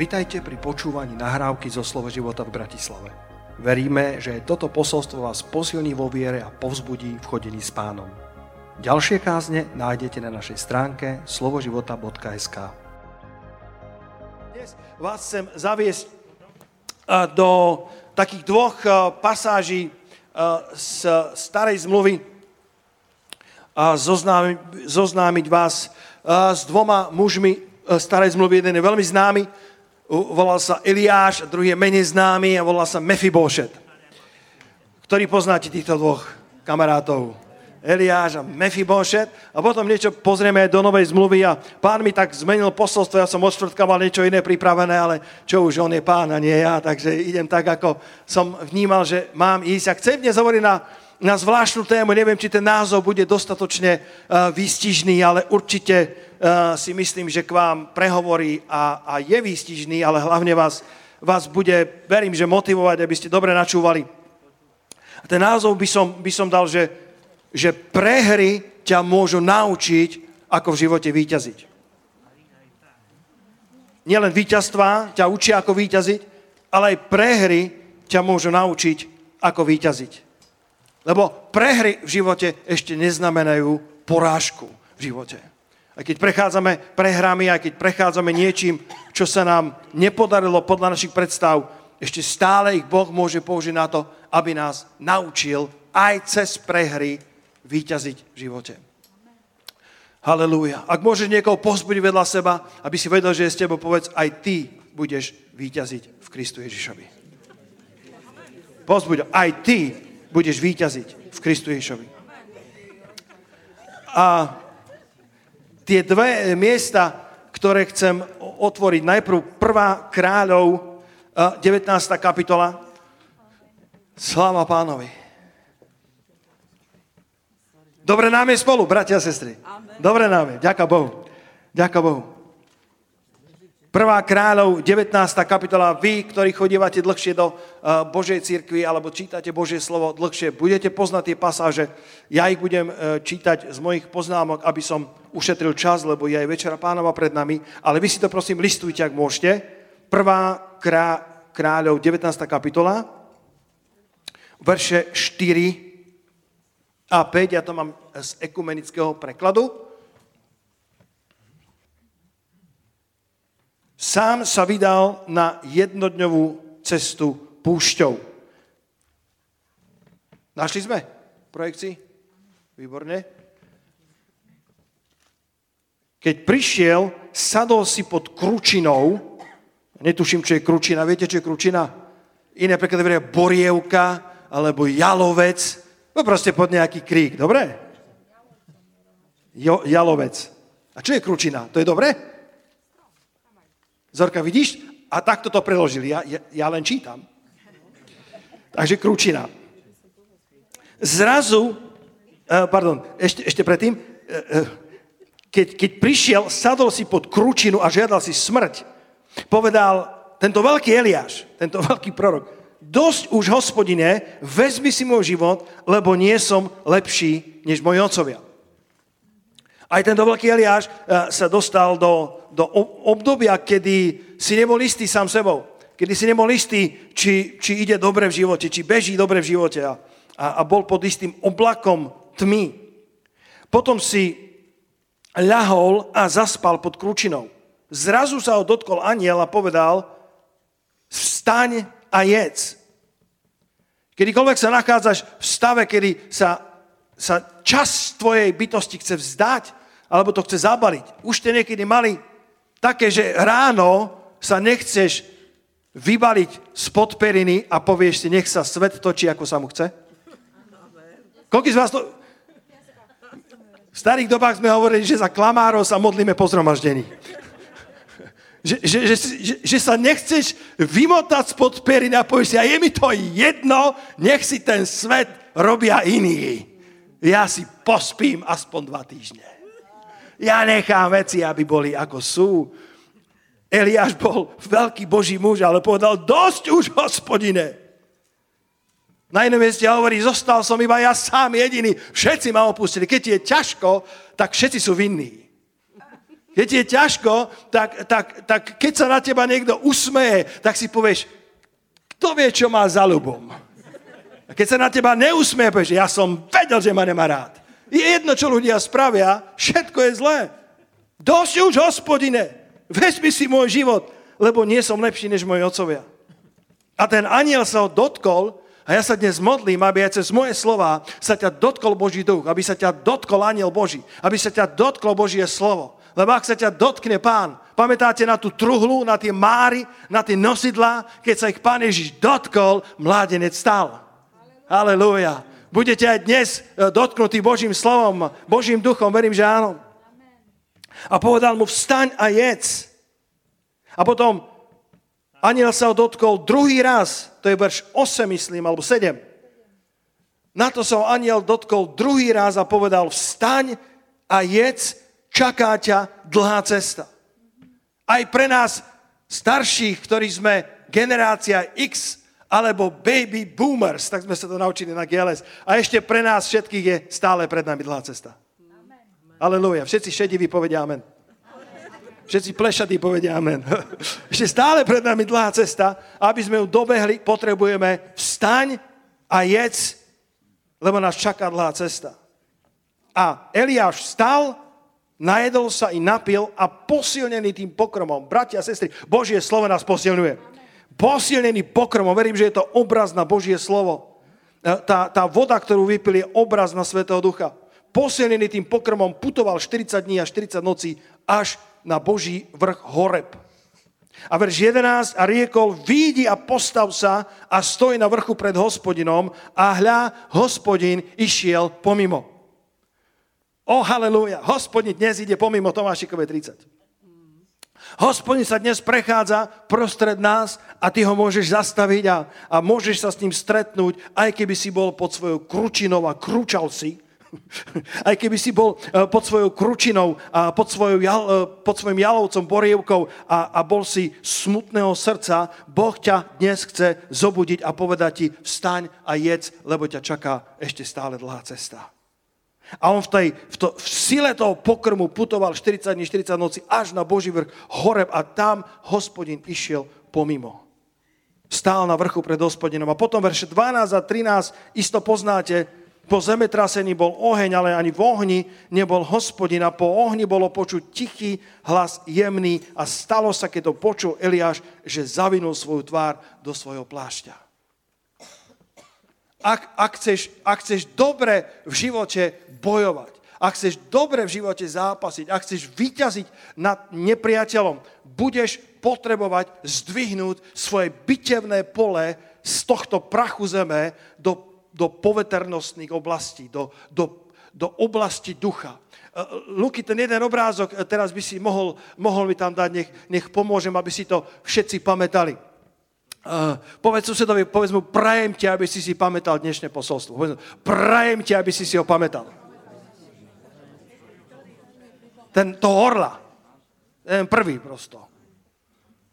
Vitajte pri počúvaní nahrávky zo Slovo života v Bratislave. Veríme, že toto posolstvo vás posilní vo viere a povzbudí v chodení s pánom. Ďalšie kázne nájdete na našej stránke slovoživota.sk Dnes vás chcem zaviesť eh, do takých dvoch eh, pasáží eh, z starej zmluvy a zoznámiť, zoznámiť vás s dvoma mužmi starej zmluvy. Jeden je veľmi známy, volal sa Eliáš druhý je menej známy a volal sa Mefibošet. Ktorý poznáte týchto dvoch kamarátov? Eliáš a Mefibošet a potom niečo pozrieme do novej zmluvy a pán mi tak zmenil posolstvo, ja som od štvrtka mal niečo iné pripravené, ale čo už, on je pán a nie ja, takže idem tak, ako som vnímal, že mám ísť. A chcem dnes hovoriť na, na zvláštnu tému, neviem, či ten názov bude dostatočne uh, výstižný, ale určite si myslím, že k vám prehovorí a, a je výstižný, ale hlavne vás, vás bude, verím, že motivovať, aby ste dobre načúvali. A ten názov by som, by som dal, že, že prehry ťa môžu naučiť, ako v živote výťaziť. Nielen víťazstva ťa učia, ako výťaziť, ale aj prehry ťa môžu naučiť, ako výťaziť. Lebo prehry v živote ešte neznamenajú porážku v živote. Aj keď prechádzame prehrami, aj keď prechádzame niečím, čo sa nám nepodarilo podľa našich predstav, ešte stále ich Boh môže použiť na to, aby nás naučil aj cez prehry výťaziť v živote. Halelúja. Ak môžeš niekoho pozbudiť vedľa seba, aby si vedel, že je s tebou, povedz, aj ty budeš výťaziť v Kristu Ježišovi. Pozbuď, aj ty budeš výťaziť v Kristu Ježišovi. A tie dve miesta, ktoré chcem otvoriť. Najprv prvá kráľov, 19. kapitola. Sláva pánovi. Dobre nám je spolu, bratia a sestry. Dobre nám je, ďaká Bohu. Ďaká Bohu. Prvá kráľov, 19. kapitola. Vy, ktorí chodívate dlhšie do uh, Božej církvy alebo čítate Božie slovo dlhšie, budete poznať tie pasáže. Ja ich budem uh, čítať z mojich poznámok, aby som ušetril čas, lebo je aj Večera pánova pred nami. Ale vy si to prosím listujte, ak môžete. Prvá krá, kráľov, 19. kapitola, verše 4 a 5, ja to mám z ekumenického prekladu. Sám sa vydal na jednodňovú cestu púšťou. Našli sme projekcii? Výborne. Keď prišiel, sadol si pod kručinou, netuším, čo je kručina, viete, čo je kručina? Iné preklady veria borievka, alebo jalovec, no proste pod nejaký krík, dobre? Jo, jalovec. A čo je kručina? To je dobré? Zorka, vidíš? A takto to preložili. Ja, ja, ja len čítam. Takže kručina. Zrazu, uh, pardon, ešte, ešte predtým, uh, uh, keď, keď prišiel, sadol si pod kručinu a žiadal si smrť, povedal tento veľký Eliáš, tento veľký prorok, dosť už, hospodine, vezmi si môj život, lebo nie som lepší než moji otcovia. Aj tento veľký Eliáš sa dostal do, do obdobia, kedy si nebol istý sám sebou. Kedy si nebol istý, či, či ide dobre v živote, či beží dobre v živote a, a, a bol pod istým oblakom tmy. Potom si ľahol a zaspal pod kručinou. Zrazu sa ho dotkol aniel a povedal, vstaň a jedz. Kedykoľvek sa nachádzaš v stave, kedy sa, sa čas tvojej bytosti chce vzdať, alebo to chce zabaliť. Už ste niekedy mali také, že ráno sa nechceš vybaliť spod periny a povieš si, nech sa svet točí, ako sa mu chce? Koľko z vás to... V starých dobách sme hovorili, že za klamárov sa modlíme po zhromaždení. Že, že, že, že, že sa nechceš vymotať spod periny a povieš si, a je mi to jedno, nech si ten svet robia iní. Ja si pospím aspoň dva týždne. Ja nechám veci, aby boli ako sú. Eliáš bol veľký boží muž, ale povedal, dosť už, hospodine. Na inom mieste hovorí, zostal som iba ja sám jediný, všetci ma opustili. Keď je ťažko, tak všetci sú vinní. Keď je ťažko, tak, tak, tak keď sa na teba niekto usmeje, tak si povieš, kto vie, čo má za ľubom. A keď sa na teba neusmeje, povieš, ja som vedel, že ma nemá rád. Je jedno, čo ľudia spravia, všetko je zlé. Dosť už, hospodine, vezmi si môj život, lebo nie som lepší než moji otcovia. A ten aniel sa ho dotkol a ja sa dnes modlím, aby aj cez moje slova sa ťa dotkol Boží duch, aby sa ťa dotkol aniel Boží, aby sa ťa dotklo Božie slovo. Lebo ak sa ťa dotkne pán, pamätáte na tú truhlu, na tie máry, na tie nosidlá, keď sa ich pán Ježiš dotkol, mládenec stal. Halelúja. Budete aj dnes e, dotknutí Božím slovom, Božím duchom, verím, že áno. A povedal mu, vstaň a jedz. A potom aniel sa ho dotkol druhý raz, to je verš 8, myslím, alebo 7. Na to sa ho aniel dotkol druhý raz a povedal, vstaň a jedz, čaká ťa dlhá cesta. Aj pre nás starších, ktorí sme generácia X alebo baby boomers, tak sme sa to naučili na GLS. A ešte pre nás všetkých je stále pred nami dlhá cesta. Aleluja. Všetci šediví povedia amen. Všetci plešatí povedia amen. Ešte stále pred nami dlhá cesta. Aby sme ju dobehli, potrebujeme vstaň a jedz, lebo nás čaká dlhá cesta. A Eliáš vstal, najedol sa i napil a posilnený tým pokromom. Bratia a sestry, Božie slovo nás posilňuje. Posilnený pokromom, verím, že je to obraz na Božie slovo. E, tá, tá voda, ktorú vypili, je obraz na Svetého Ducha. Posilnený tým pokromom putoval 40 dní a 40 nocí až na Boží vrch Horeb. A verš 11, a riekol, výjdi a postav sa a stoj na vrchu pred hospodinom a hľa, hospodin išiel pomimo. O, halleluja. Hospodin dnes ide pomimo Tomášikové 30. Hospodin sa dnes prechádza prostred nás a ty ho môžeš zastaviť a, a môžeš sa s ním stretnúť, aj keby si bol pod svojou kručinou a kručal si. Aj keby si bol e, pod svojou kručinou a pod, svojou, e, pod svojim jalovcom, borievkou a, a bol si smutného srdca, Boh ťa dnes chce zobudiť a povedať ti, vstaň a jedz, lebo ťa čaká ešte stále dlhá cesta. A on v, tej, v, to, v sile toho pokrmu putoval 40 dní, 40 noci až na Boží vrch Horeb a tam hospodin išiel pomimo. Stál na vrchu pred hospodinom. A potom verše 12 a 13 isto poznáte, po zemetrasení bol oheň, ale ani v ohni nebol hospodin a po ohni bolo počuť tichý hlas jemný a stalo sa, keď to počul Eliáš, že zavinul svoju tvár do svojho plášťa ak, ak, chceš, ak chceš dobre v živote bojovať, ak chceš dobre v živote zápasiť, ak chceš vyťaziť nad nepriateľom, budeš potrebovať zdvihnúť svoje bitevné pole z tohto prachu zeme do, do poveternostných oblastí, do, do, do oblasti ducha. E, Luky, ten jeden obrázok, e, teraz by si mohol, mohol mi tam dať, nech, nech pomôžem, aby si to všetci pamätali. Uh, povedz susedovi, povedz mu, prajem ti, aby si si pamätal dnešné posolstvo. Povedz mu, prajem ti, aby si si ho pamätal. Ten, to orla. Ten prvý prosto.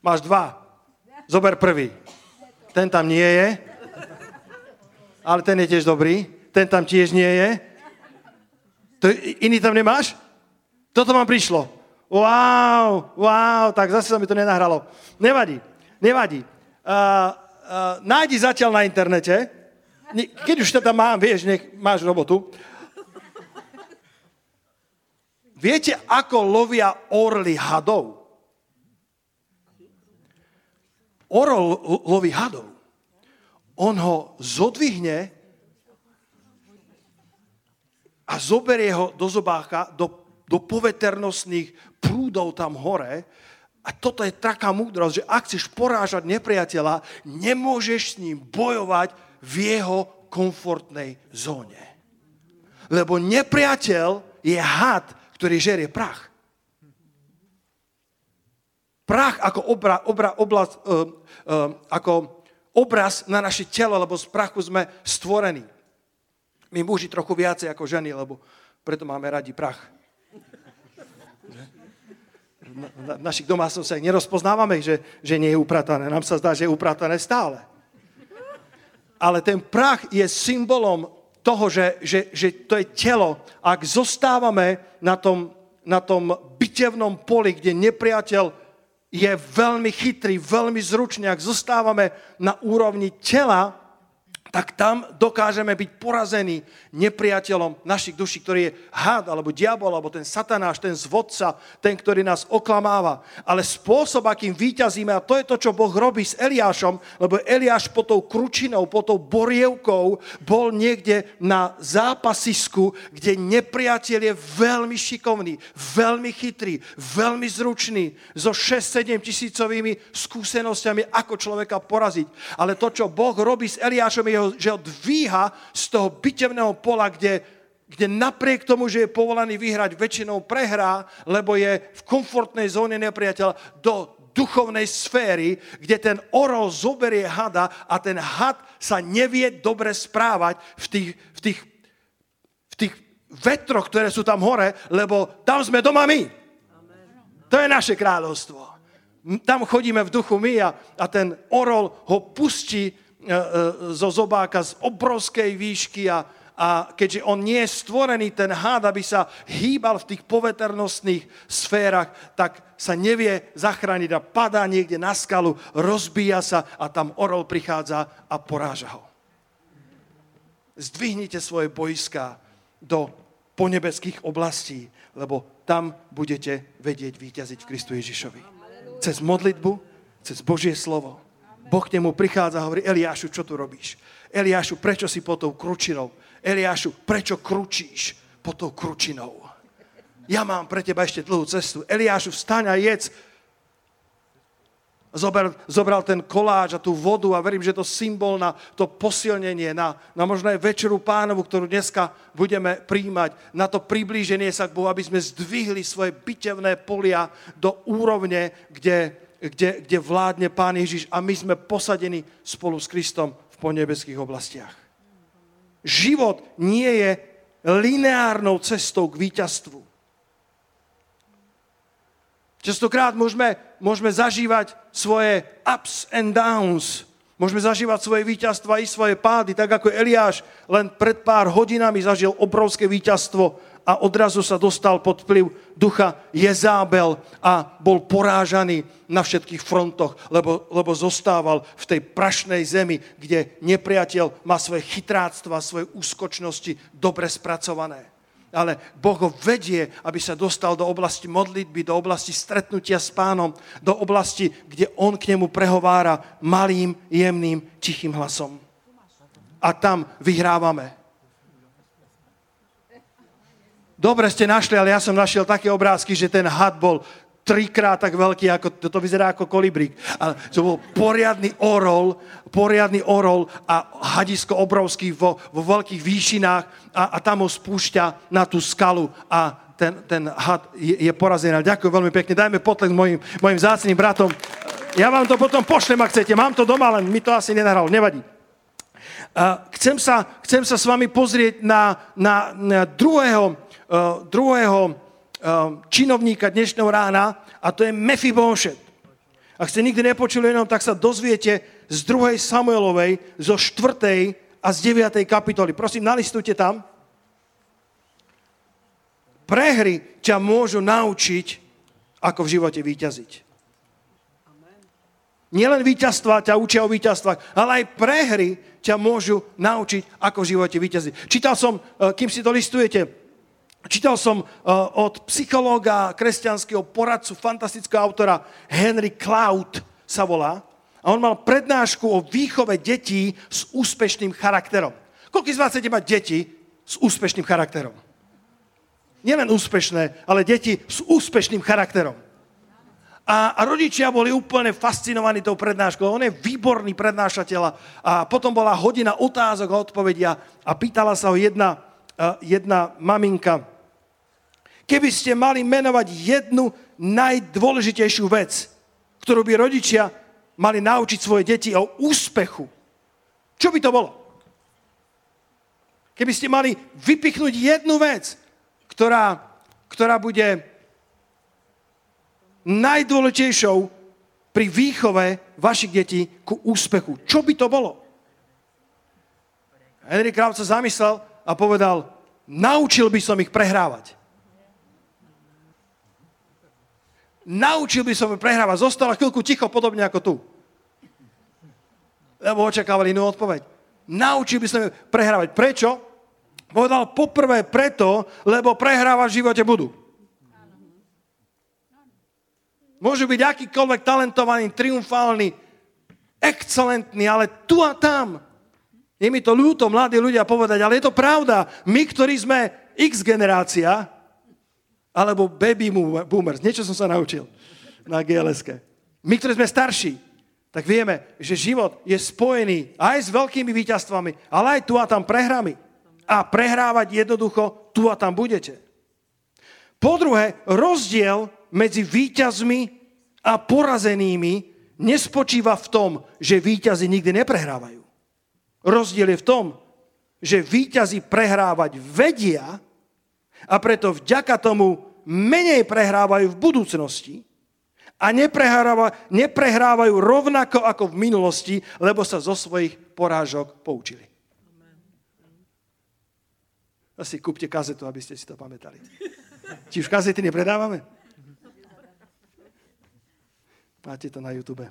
Máš dva. Zober prvý. Ten tam nie je. Ale ten je tiež dobrý. Ten tam tiež nie je. To, iný tam nemáš? Toto vám prišlo. Wow, wow, tak zase sa mi to nenahralo. Nevadí, nevadí uh, uh, nájdi zatiaľ na internete, keď už teda mám, vieš, nech máš robotu. Viete, ako lovia orly hadov? Orol loví hadov. On ho zodvihne a zoberie ho do zobáka, do, do poveternostných prúdov tam hore a toto je taká múdrosť, že ak chceš porážať nepriateľa, nemôžeš s ním bojovať v jeho komfortnej zóne. Lebo nepriateľ je had, ktorý žerie prach. Prach ako, obra, obra, oblast, uh, uh, ako obraz na naše telo, lebo z prachu sme stvorení. My muži trochu viacej ako ženy, lebo preto máme radi prach v našich domácnostiach nerozpoznávame, že, že nie je upratané. Nám sa zdá, že je upratané stále. Ale ten prach je symbolom toho, že, že, že to je telo. Ak zostávame na tom, na tom bitevnom poli, kde nepriateľ je veľmi chytrý, veľmi zručný, ak zostávame na úrovni tela, tak tam dokážeme byť porazení nepriateľom našich duší, ktorý je had, alebo diabol, alebo ten satanáš, ten zvodca, ten, ktorý nás oklamáva. Ale spôsob, akým výťazíme, a to je to, čo Boh robí s Eliášom, lebo Eliáš po tou kručinou, po tou borievkou bol niekde na zápasisku, kde nepriateľ je veľmi šikovný, veľmi chytrý, veľmi zručný, so 6-7 tisícovými skúsenosťami, ako človeka poraziť. Ale to, čo Boh robí s Eliášom, je ho, že ho dvíha z toho bitevného pola, kde, kde napriek tomu, že je povolaný vyhrať, väčšinou prehrá, lebo je v komfortnej zóne nepriateľa, do duchovnej sféry, kde ten orol zoberie hada a ten had sa nevie dobre správať v tých, v tých, v tých vetroch, ktoré sú tam hore, lebo tam sme doma my. To je naše kráľovstvo. Tam chodíme v duchu my a, a ten orol ho pustí zo zobáka z obrovskej výšky a, a keďže on nie je stvorený, ten hád, aby sa hýbal v tých poveternostných sférach, tak sa nevie zachrániť a padá niekde na skalu, rozbíja sa a tam orol prichádza a poráža ho. Zdvihnite svoje bojská do ponebeských oblastí, lebo tam budete vedieť výťaziť v Kristu Ježišovi. Cez modlitbu, cez Božie slovo, Boh k nemu prichádza a hovorí, Eliášu, čo tu robíš? Eliášu, prečo si pod tou kručinou? Eliášu, prečo kručíš pod tou kručinou? Ja mám pre teba ešte dlhú cestu. Eliášu, vstaň a jedz. Zobral, zobral ten koláč a tú vodu a verím, že to symbol na to posilnenie, na, na možno aj večeru pánovu, ktorú dneska budeme príjmať, na to priblíženie sa k Bohu, aby sme zdvihli svoje bitevné polia do úrovne, kde, kde, kde vládne Pán Ježiš a my sme posadení spolu s Kristom v ponebeských oblastiach. Život nie je lineárnou cestou k víťazstvu. Častokrát môžeme, môžeme zažívať svoje ups and downs, môžeme zažívať svoje víťazstva i svoje pády, tak ako Eliáš len pred pár hodinami zažil obrovské víťazstvo a odrazu sa dostal pod vplyv ducha Jezábel a bol porážaný na všetkých frontoch, lebo, lebo zostával v tej prašnej zemi, kde nepriateľ má svoje chytráctva, svoje úskočnosti dobre spracované. Ale Boh ho vedie, aby sa dostal do oblasti modlitby, do oblasti stretnutia s pánom, do oblasti, kde on k nemu prehovára malým, jemným, tichým hlasom. A tam vyhrávame. Dobre ste našli, ale ja som našiel také obrázky, že ten had bol trikrát tak veľký, ako, to, to vyzerá ako kolibrík. Ale to bol poriadny orol, poriadny orol a hadisko obrovský vo, vo veľkých výšinách a, a tam ho spúšťa na tú skalu a ten, ten had je, je porazený. Ďakujem veľmi pekne. Dajme potlesk mojim, mojim zácným bratom. Ja vám to potom pošlem, ak chcete. Mám to doma, len mi to asi nenahralo. Nevadí. chcem, sa, chcem sa s vami pozrieť na, na, na druhého druhého eh, činovníka dnešného rána a to je Mephibosheth. Ak ste nikdy nepočuli jenom, tak sa dozviete z 2. Samuelovej, zo 4. a z 9. kapitoly. Prosím, nalistujte tam. Prehry ťa môžu naučiť, ako v živote výťaziť. Nielen víťazstva ťa učia o víťazstvách, ale aj prehry ťa môžu naučiť, ako v živote výťaziť. Čítal som, eh, kým si to listujete, Čítal som uh, od psychológa, kresťanského poradcu, fantastického autora Henry Cloud sa volá. A on mal prednášku o výchove detí s úspešným charakterom. Koľko z vás chcete mať deti s úspešným charakterom? Nielen úspešné, ale deti s úspešným charakterom. A, a rodičia boli úplne fascinovaní tou prednáškou. On je výborný prednášateľ. A potom bola hodina otázok a odpovedia a pýtala sa ho jedna, uh, jedna maminka, keby ste mali menovať jednu najdôležitejšiu vec, ktorú by rodičia mali naučiť svoje deti o úspechu, čo by to bolo? Keby ste mali vypichnúť jednu vec, ktorá, ktorá bude najdôležitejšou pri výchove vašich detí ku úspechu. Čo by to bolo? Henry Kraut sa zamyslel a povedal, naučil by som ich prehrávať. Naučil by som prehrávať. Zostala chvíľku ticho, podobne ako tu. Lebo očakávali inú odpoveď. Naučil by som prehrávať. Prečo? Povedal poprvé preto, lebo prehrávať v živote budú. Môžu byť akýkoľvek talentovaný, triumfálny, excelentný, ale tu a tam. Je mi to ľúto, mladí ľudia, povedať, ale je to pravda. My, ktorí sme X generácia, alebo baby boomers, niečo som sa naučil na gls My, ktorí sme starší, tak vieme, že život je spojený aj s veľkými víťazstvami, ale aj tu a tam prehrami. A prehrávať jednoducho tu a tam budete. Po druhé, rozdiel medzi víťazmi a porazenými nespočíva v tom, že víťazi nikdy neprehrávajú. Rozdiel je v tom, že víťazi prehrávať vedia a preto vďaka tomu menej prehrávajú v budúcnosti a neprehrávajú, rovnako ako v minulosti, lebo sa zo svojich porážok poučili. Asi kúpte kazetu, aby ste si to pamätali. Či už kazety nepredávame? Máte to na YouTube.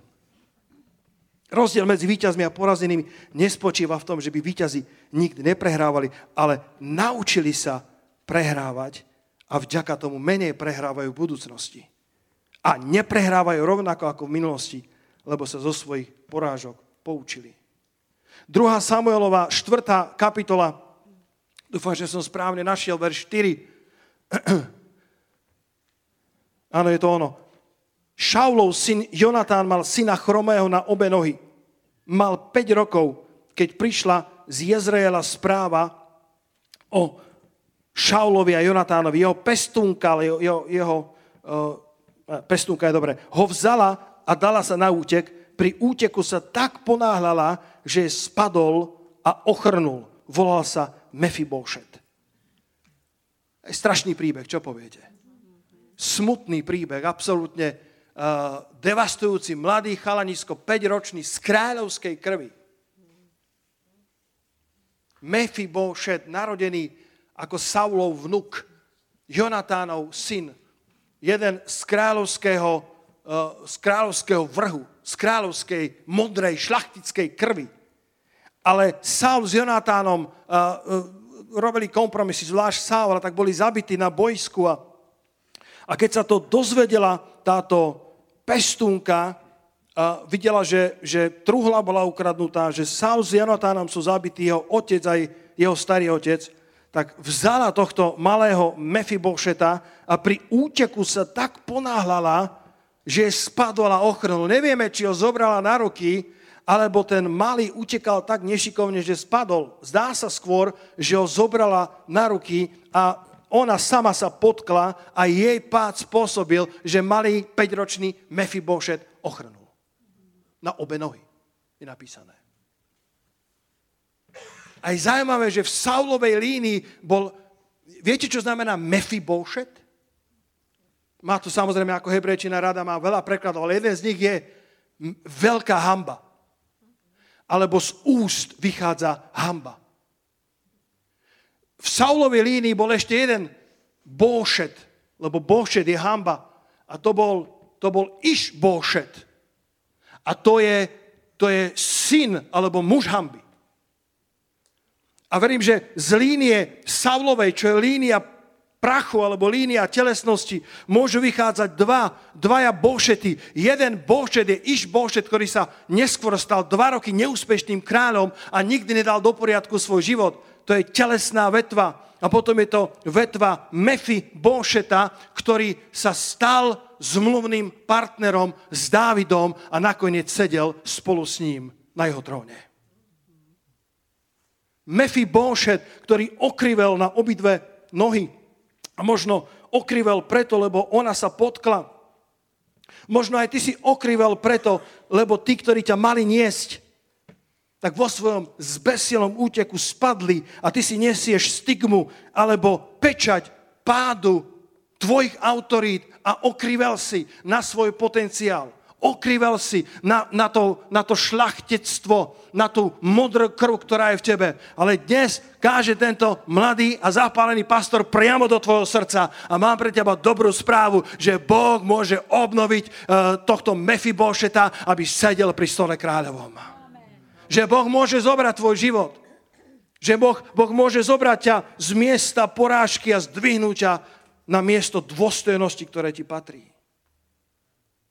Rozdiel medzi víťazmi a porazenými nespočíva v tom, že by víťazi nikdy neprehrávali, ale naučili sa prehrávať a vďaka tomu menej prehrávajú v budúcnosti. A neprehrávajú rovnako ako v minulosti, lebo sa zo svojich porážok poučili. 2. Samuelová 4. kapitola, dúfam, že som správne našiel, verš 4. Áno, je to ono. Šaulov syn Jonatán mal syna chromého na obe nohy. Mal 5 rokov, keď prišla z Jezreela správa o Šaulovi a Jonatánovi, jeho pestúnka, jeho, jeho, jeho uh, pestúnka je dobré, ho vzala a dala sa na útek. Pri úteku sa tak ponáhľala, že spadol a ochrnul. Volal sa Mefibošet. Strašný príbeh, čo poviete? Smutný príbeh, absolútne uh, devastujúci mladý chalanisko, 5-ročný, z kráľovskej krvi. Mefibošet, narodený ako Saulov vnuk, Jonatánov syn, jeden z kráľovského, eh, z kráľovského vrhu, z kráľovskej modrej šlachtickej krvi. Ale Saul s Jonatánom uh, uh, robili kompromisy, zvlášť Saul, tak boli zabití na bojsku a, a keď sa to dozvedela táto pestúnka, uh, videla, že, že truhla bola ukradnutá, že Saul s Jonatánom sú zabití, jeho otec aj jeho starý otec, tak vzala tohto malého Mefibošeta a pri úteku sa tak ponáhľala, že spadla a ochrnul. Nevieme, či ho zobrala na ruky, alebo ten malý utekal tak nešikovne, že spadol. Zdá sa skôr, že ho zobrala na ruky a ona sama sa potkla a jej pád spôsobil, že malý 5-ročný Mefibošet ochrnul. Na obe nohy je napísané. A je zaujímavé, že v Saulovej línii bol, viete, čo znamená Mephibosheth? Má to samozrejme ako hebrejčina rada, má veľa prekladov, ale jeden z nich je veľká hamba. Alebo z úst vychádza hamba. V Saulovej línii bol ešte jeden Bošet, lebo Bošet je hamba. A to bol, to bol Iš Bošet. A to je, to je syn alebo muž hamby. A verím, že z línie Saulovej, čo je línia prachu alebo línia telesnosti, môžu vychádzať dva, dvaja bošety. Jeden bošet je Iš bošet, ktorý sa neskôr stal dva roky neúspešným kráľom a nikdy nedal do poriadku svoj život. To je telesná vetva. A potom je to vetva Mefi Bošeta, ktorý sa stal zmluvným partnerom s Dávidom a nakoniec sedel spolu s ním na jeho tróne. Mefibošet, ktorý okrivel na obidve nohy. A možno okrivel preto, lebo ona sa potkla. Možno aj ty si okrivel preto, lebo tí, ktorí ťa mali niesť, tak vo svojom zbesilom úteku spadli a ty si nesieš stigmu alebo pečať pádu tvojich autorít a okrivel si na svoj potenciál. Okrýval si na, na, to, na to šlachtectvo, na tú modrú krv, ktorá je v tebe. Ale dnes káže tento mladý a zapálený pastor priamo do tvojho srdca a mám pre teba dobrú správu, že Boh môže obnoviť uh, tohto Mefibošeta, aby sedel pri stole kráľovom. Že Boh môže zobrať tvoj život. Že boh, boh môže zobrať ťa z miesta porážky a zdvihnúť ťa na miesto dôstojnosti, ktoré ti patrí.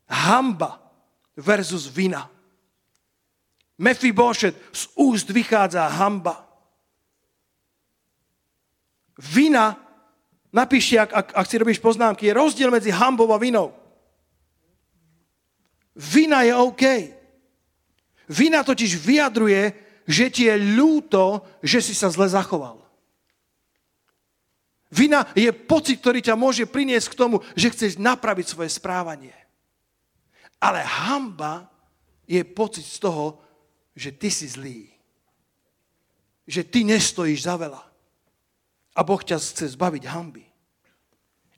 Hamba versus vina. Mefibošet, z úst vychádza hamba. Vina, napíšte, ak, ak, ak si robíš poznámky, je rozdiel medzi hambou a vinou. Vina je OK. Vina totiž vyjadruje, že ti je ľúto, že si sa zle zachoval. Vina je pocit, ktorý ťa môže priniesť k tomu, že chceš napraviť svoje správanie. Ale hamba je pocit z toho, že ty si zlý. Že ty nestojíš za veľa. A Boh ťa chce zbaviť hamby.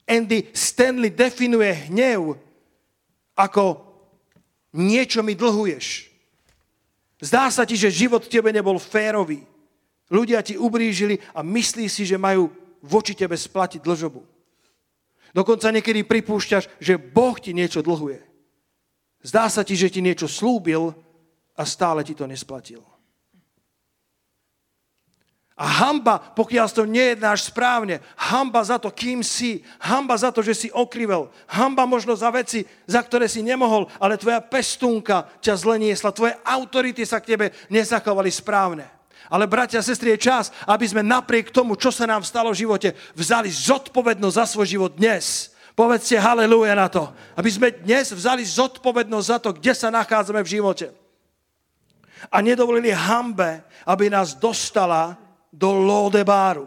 Andy Stanley definuje hnev ako niečo mi dlhuješ. Zdá sa ti, že život tebe nebol férový. Ľudia ti ubrížili a myslí si, že majú voči tebe splatiť dlžobu. Dokonca niekedy pripúšťaš, že Boh ti niečo dlhuje. Zdá sa ti, že ti niečo slúbil a stále ti to nesplatil. A hamba, pokiaľ to nejednáš správne, hamba za to, kým si, hamba za to, že si okrivel, hamba možno za veci, za ktoré si nemohol, ale tvoja pestúnka ťa zle niesla, tvoje autority sa k tebe nezachovali správne. Ale bratia a sestry, je čas, aby sme napriek tomu, čo sa nám stalo v živote, vzali zodpovednosť za svoj život dnes Povedzte haleluja na to. Aby sme dnes vzali zodpovednosť za to, kde sa nachádzame v živote. A nedovolili hambe, aby nás dostala do Lodebáru.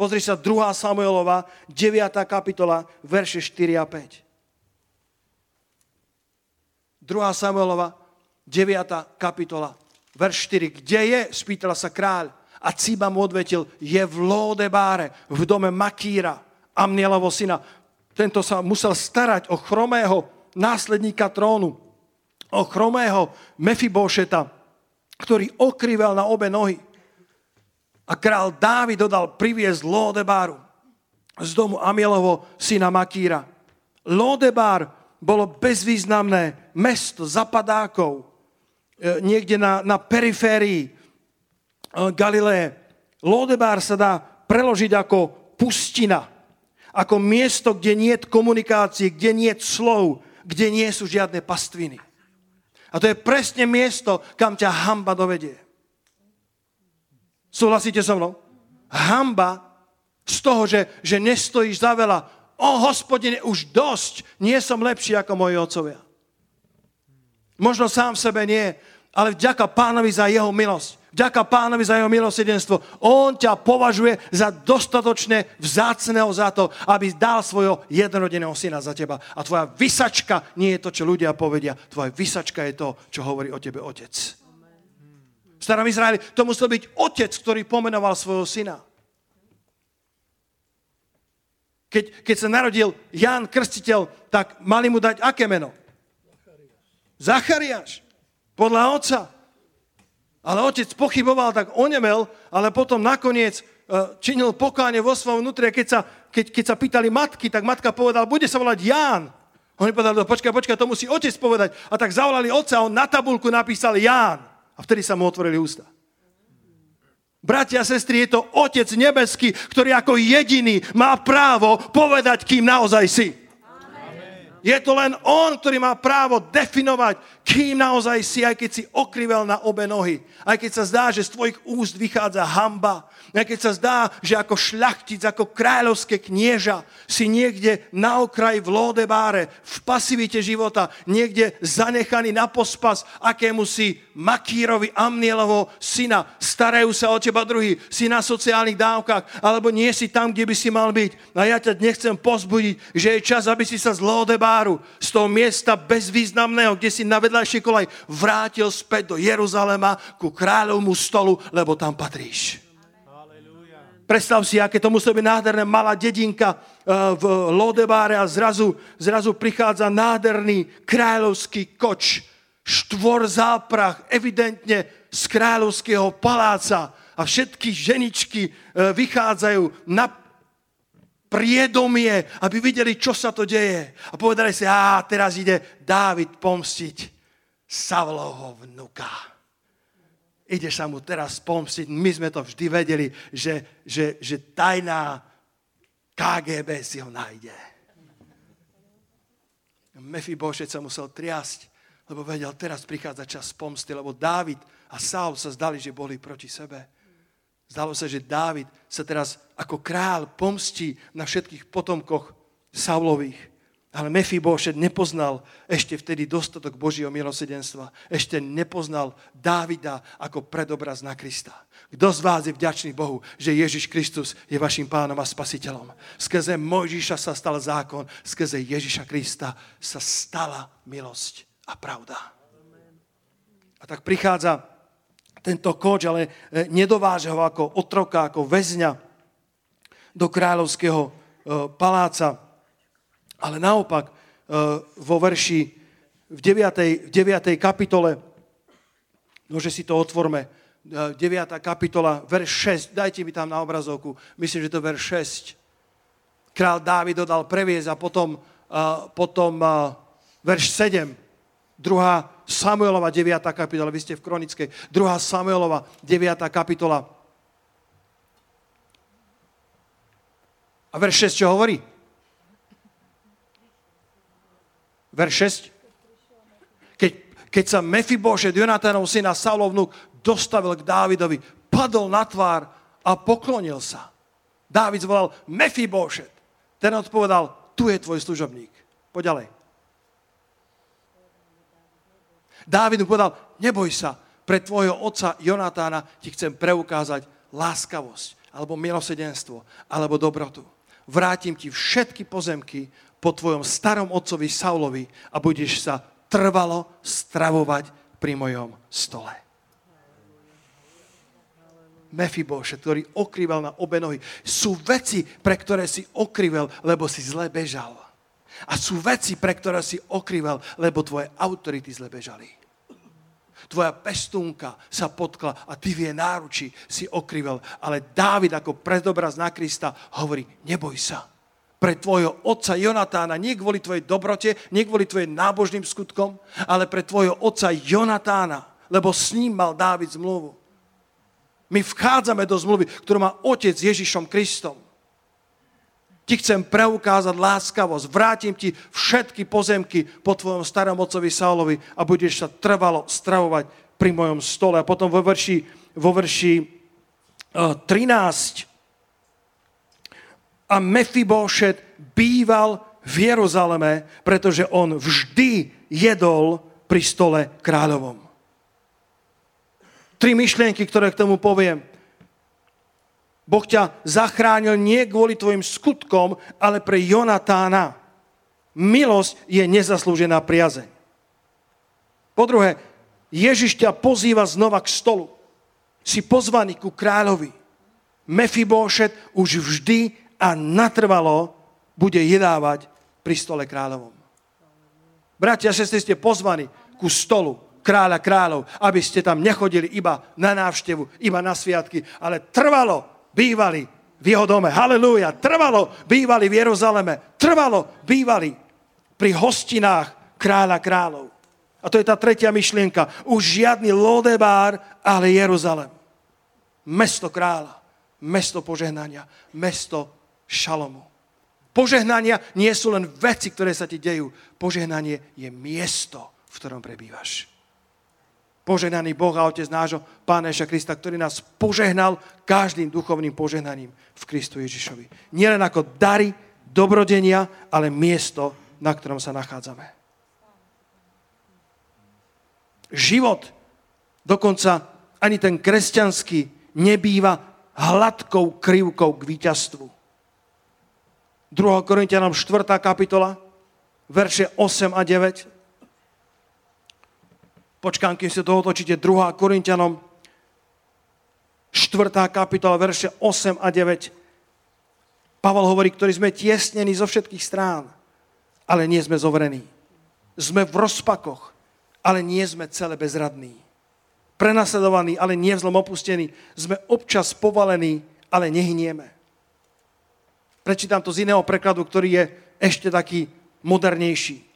Pozri sa 2. Samuelova, 9. kapitola, verše 4 a 5. 2. Samuelova, 9. kapitola, verš 4. Kde je? Spýtala sa kráľ. A Ciba mu odvetil, je v Lodebáre, v dome Makíra, Amnielovo syna tento sa musel starať o chromého následníka trónu, o chromého Mefibošeta, ktorý okrivel na obe nohy. A král Dávid dodal priviesť Lodebáru z domu Amielovo syna Makíra. Lodebár bolo bezvýznamné mesto zapadákov, e, niekde na, na periférii e, Galileje. Lodebár sa dá preložiť ako pustina ako miesto, kde nie je komunikácie, kde nie je slov, kde nie sú žiadne pastviny. A to je presne miesto, kam ťa hamba dovedie. Súhlasíte so mnou? Hamba z toho, že, že nestojíš za veľa. O hospodine, už dosť. Nie som lepší ako moji otcovia. Možno sám v sebe nie, ale vďaka pánovi za jeho milosť. Vďaka pánovi za jeho milosedenstvo. On ťa považuje za dostatočne vzácného za to, aby dal svojho jednorodeného syna za teba. A tvoja vysačka nie je to, čo ľudia povedia. Tvoja vysačka je to, čo hovorí o tebe otec. V starom Izraeli to musel byť otec, ktorý pomenoval svojho syna. Keď, keď sa narodil Ján Krstiteľ, tak mali mu dať aké meno? Zachariáš. Podľa otca. Ale otec pochyboval, tak onemel, ale potom nakoniec e, činil pokáne vo svojom vnútri. Keď sa, keď, keď sa pýtali matky, tak matka povedala, bude sa volať Ján. Oni povedali, no, počkaj, počkaj, to musí otec povedať. A tak zavolali otca a on na tabulku napísal Ján. A vtedy sa mu otvorili ústa. Bratia a sestry, je to Otec nebeský, ktorý ako jediný má právo povedať, kým naozaj si. Je to len on, ktorý má právo definovať, kým naozaj si, aj keď si okrivel na obe nohy. Aj keď sa zdá, že z tvojich úst vychádza hamba. Aj keď sa zdá, že ako šľachtic, ako kráľovské knieža si niekde na okraji v Lodebáre, v pasivite života, niekde zanechaný na pospas, akému si Makírovi Amnielovo syna. Starajú sa o teba druhý, si na sociálnych dávkach, alebo nie si tam, kde by si mal byť. A ja ťa nechcem pozbudiť, že je čas, aby si sa z Lodebáru, z toho miesta bezvýznamného, kde si na vedľajšej kolaj vrátil späť do Jeruzalema ku kráľovmu stolu, lebo tam patríš. Predstav si, aké to musí byť nádherné, malá dedinka eh, v Lodebáre a zrazu, zrazu prichádza nádherný kráľovský koč, štvor záprach, evidentne z kráľovského paláca. A všetky ženičky eh, vychádzajú na priedomie, aby videli, čo sa to deje. A povedali si, a teraz ide Dávid pomstiť Savlovho vnuka. Ide sa mu teraz pomstiť. My sme to vždy vedeli, že, že, že tajná KGB si ho nájde. Mefibošet sa musel triasť, lebo vedel, teraz prichádza čas pomsty, lebo Dávid a Saul sa zdali, že boli proti sebe. Zdalo sa, že Dávid sa teraz ako král pomstí na všetkých potomkoch Saulových. Ale Mefibošet nepoznal ešte vtedy dostatok Božieho milosedenstva. Ešte nepoznal Dávida ako predobraz na Krista. Kto z vás je vďačný Bohu, že Ježiš Kristus je vašim pánom a spasiteľom? Skrze Mojžiša sa stal zákon, skrze Ježiša Krista sa stala milosť a pravda. A tak prichádza tento koč, ale e, nedováže ho ako otroka, ako väzňa do kráľovského e, paláca. Ale naopak e, vo verši v 9. V 9. kapitole, nože si to otvorme, 9. kapitola, verš 6, dajte mi tam na obrazovku, myslím, že to verš 6. Král Dávid dodal previez a potom, potom verš 7 Druhá Samuelova 9. kapitola, vy ste v kronickej. Druhá Samuelova 9. kapitola. A verš 6 čo hovorí? Verš 6? Keď, keď sa Mefibošet, Jonatánov syna Saulovnúk, dostavil k Dávidovi, padol na tvár a poklonil sa. Dávid zvolal Mefibošet. Ten odpovedal, tu je tvoj služobník. Poď ďalej. Dávid mu povedal, neboj sa, pre tvojho otca Jonatána ti chcem preukázať láskavosť, alebo milosedenstvo, alebo dobrotu. Vrátim ti všetky pozemky po tvojom starom otcovi Saulovi a budeš sa trvalo stravovať pri mojom stole. Mefiboše, ktorý okrýval na obe nohy. Sú veci, pre ktoré si okrýval, lebo si zle bežal. A sú veci, pre ktoré si okrýval, lebo tvoje autority zle bežali. Tvoja pestúnka sa potkla a ty v jej náruči si okrýval. Ale Dávid ako predobraz na Krista hovorí, neboj sa. Pre tvojho otca Jonatána, nie kvôli tvojej dobrote, nie kvôli tvojim nábožným skutkom, ale pre tvojho otca Jonatána, lebo s ním mal Dávid zmluvu. My vchádzame do zmluvy, ktorú má otec Ježišom Kristom ti chcem preukázať láskavosť. Vrátim ti všetky pozemky po tvojom starom otcovi Saulovi a budeš sa trvalo stravovať pri mojom stole. A potom vo verši, vo verši uh, eh, 13 a Mefibošet býval v Jeruzaleme, pretože on vždy jedol pri stole kráľovom. Tri myšlienky, ktoré k tomu poviem. Boh ťa zachránil nie kvôli tvojim skutkom, ale pre Jonatána. Milosť je nezaslúžená priazeň. Po druhé, Ježiš ťa pozýva znova k stolu. Si pozvaný ku kráľovi. Mefibóšet už vždy a natrvalo bude jedávať pri stole kráľovom. Bratia a sestry, ste pozvaní ku stolu kráľa kráľov, aby ste tam nechodili iba na návštevu, iba na sviatky, ale trvalo bývali v jeho dome. Halelúja. Trvalo bývali v Jeruzaleme. Trvalo bývali pri hostinách kráľa kráľov. A to je tá tretia myšlienka. Už žiadny Lodebár, ale Jeruzalem. Mesto kráľa. Mesto požehnania. Mesto šalomu. Požehnania nie sú len veci, ktoré sa ti dejú. Požehnanie je miesto, v ktorom prebývaš. Požehnaný Boh a Otec nášho Pána Ježa Krista, ktorý nás požehnal každým duchovným požehnaním v Kristu Ježišovi. Nielen ako dary, dobrodenia, ale miesto, na ktorom sa nachádzame. Život, dokonca ani ten kresťanský, nebýva hladkou krivkou k víťazstvu. 2. Korintianom 4. kapitola, verše 8 a 9. Počkám, kým si to otočíte 2. Korintianom 4. kapitola, verše 8 a 9. Pavel hovorí, ktorí sme tiesnení zo všetkých strán, ale nie sme zovrení. Sme v rozpakoch, ale nie sme celé bezradní. Prenasledovaní, ale nie v zlom opustení. Sme občas povalení, ale nehynieme. Prečítam to z iného prekladu, ktorý je ešte taký modernejší.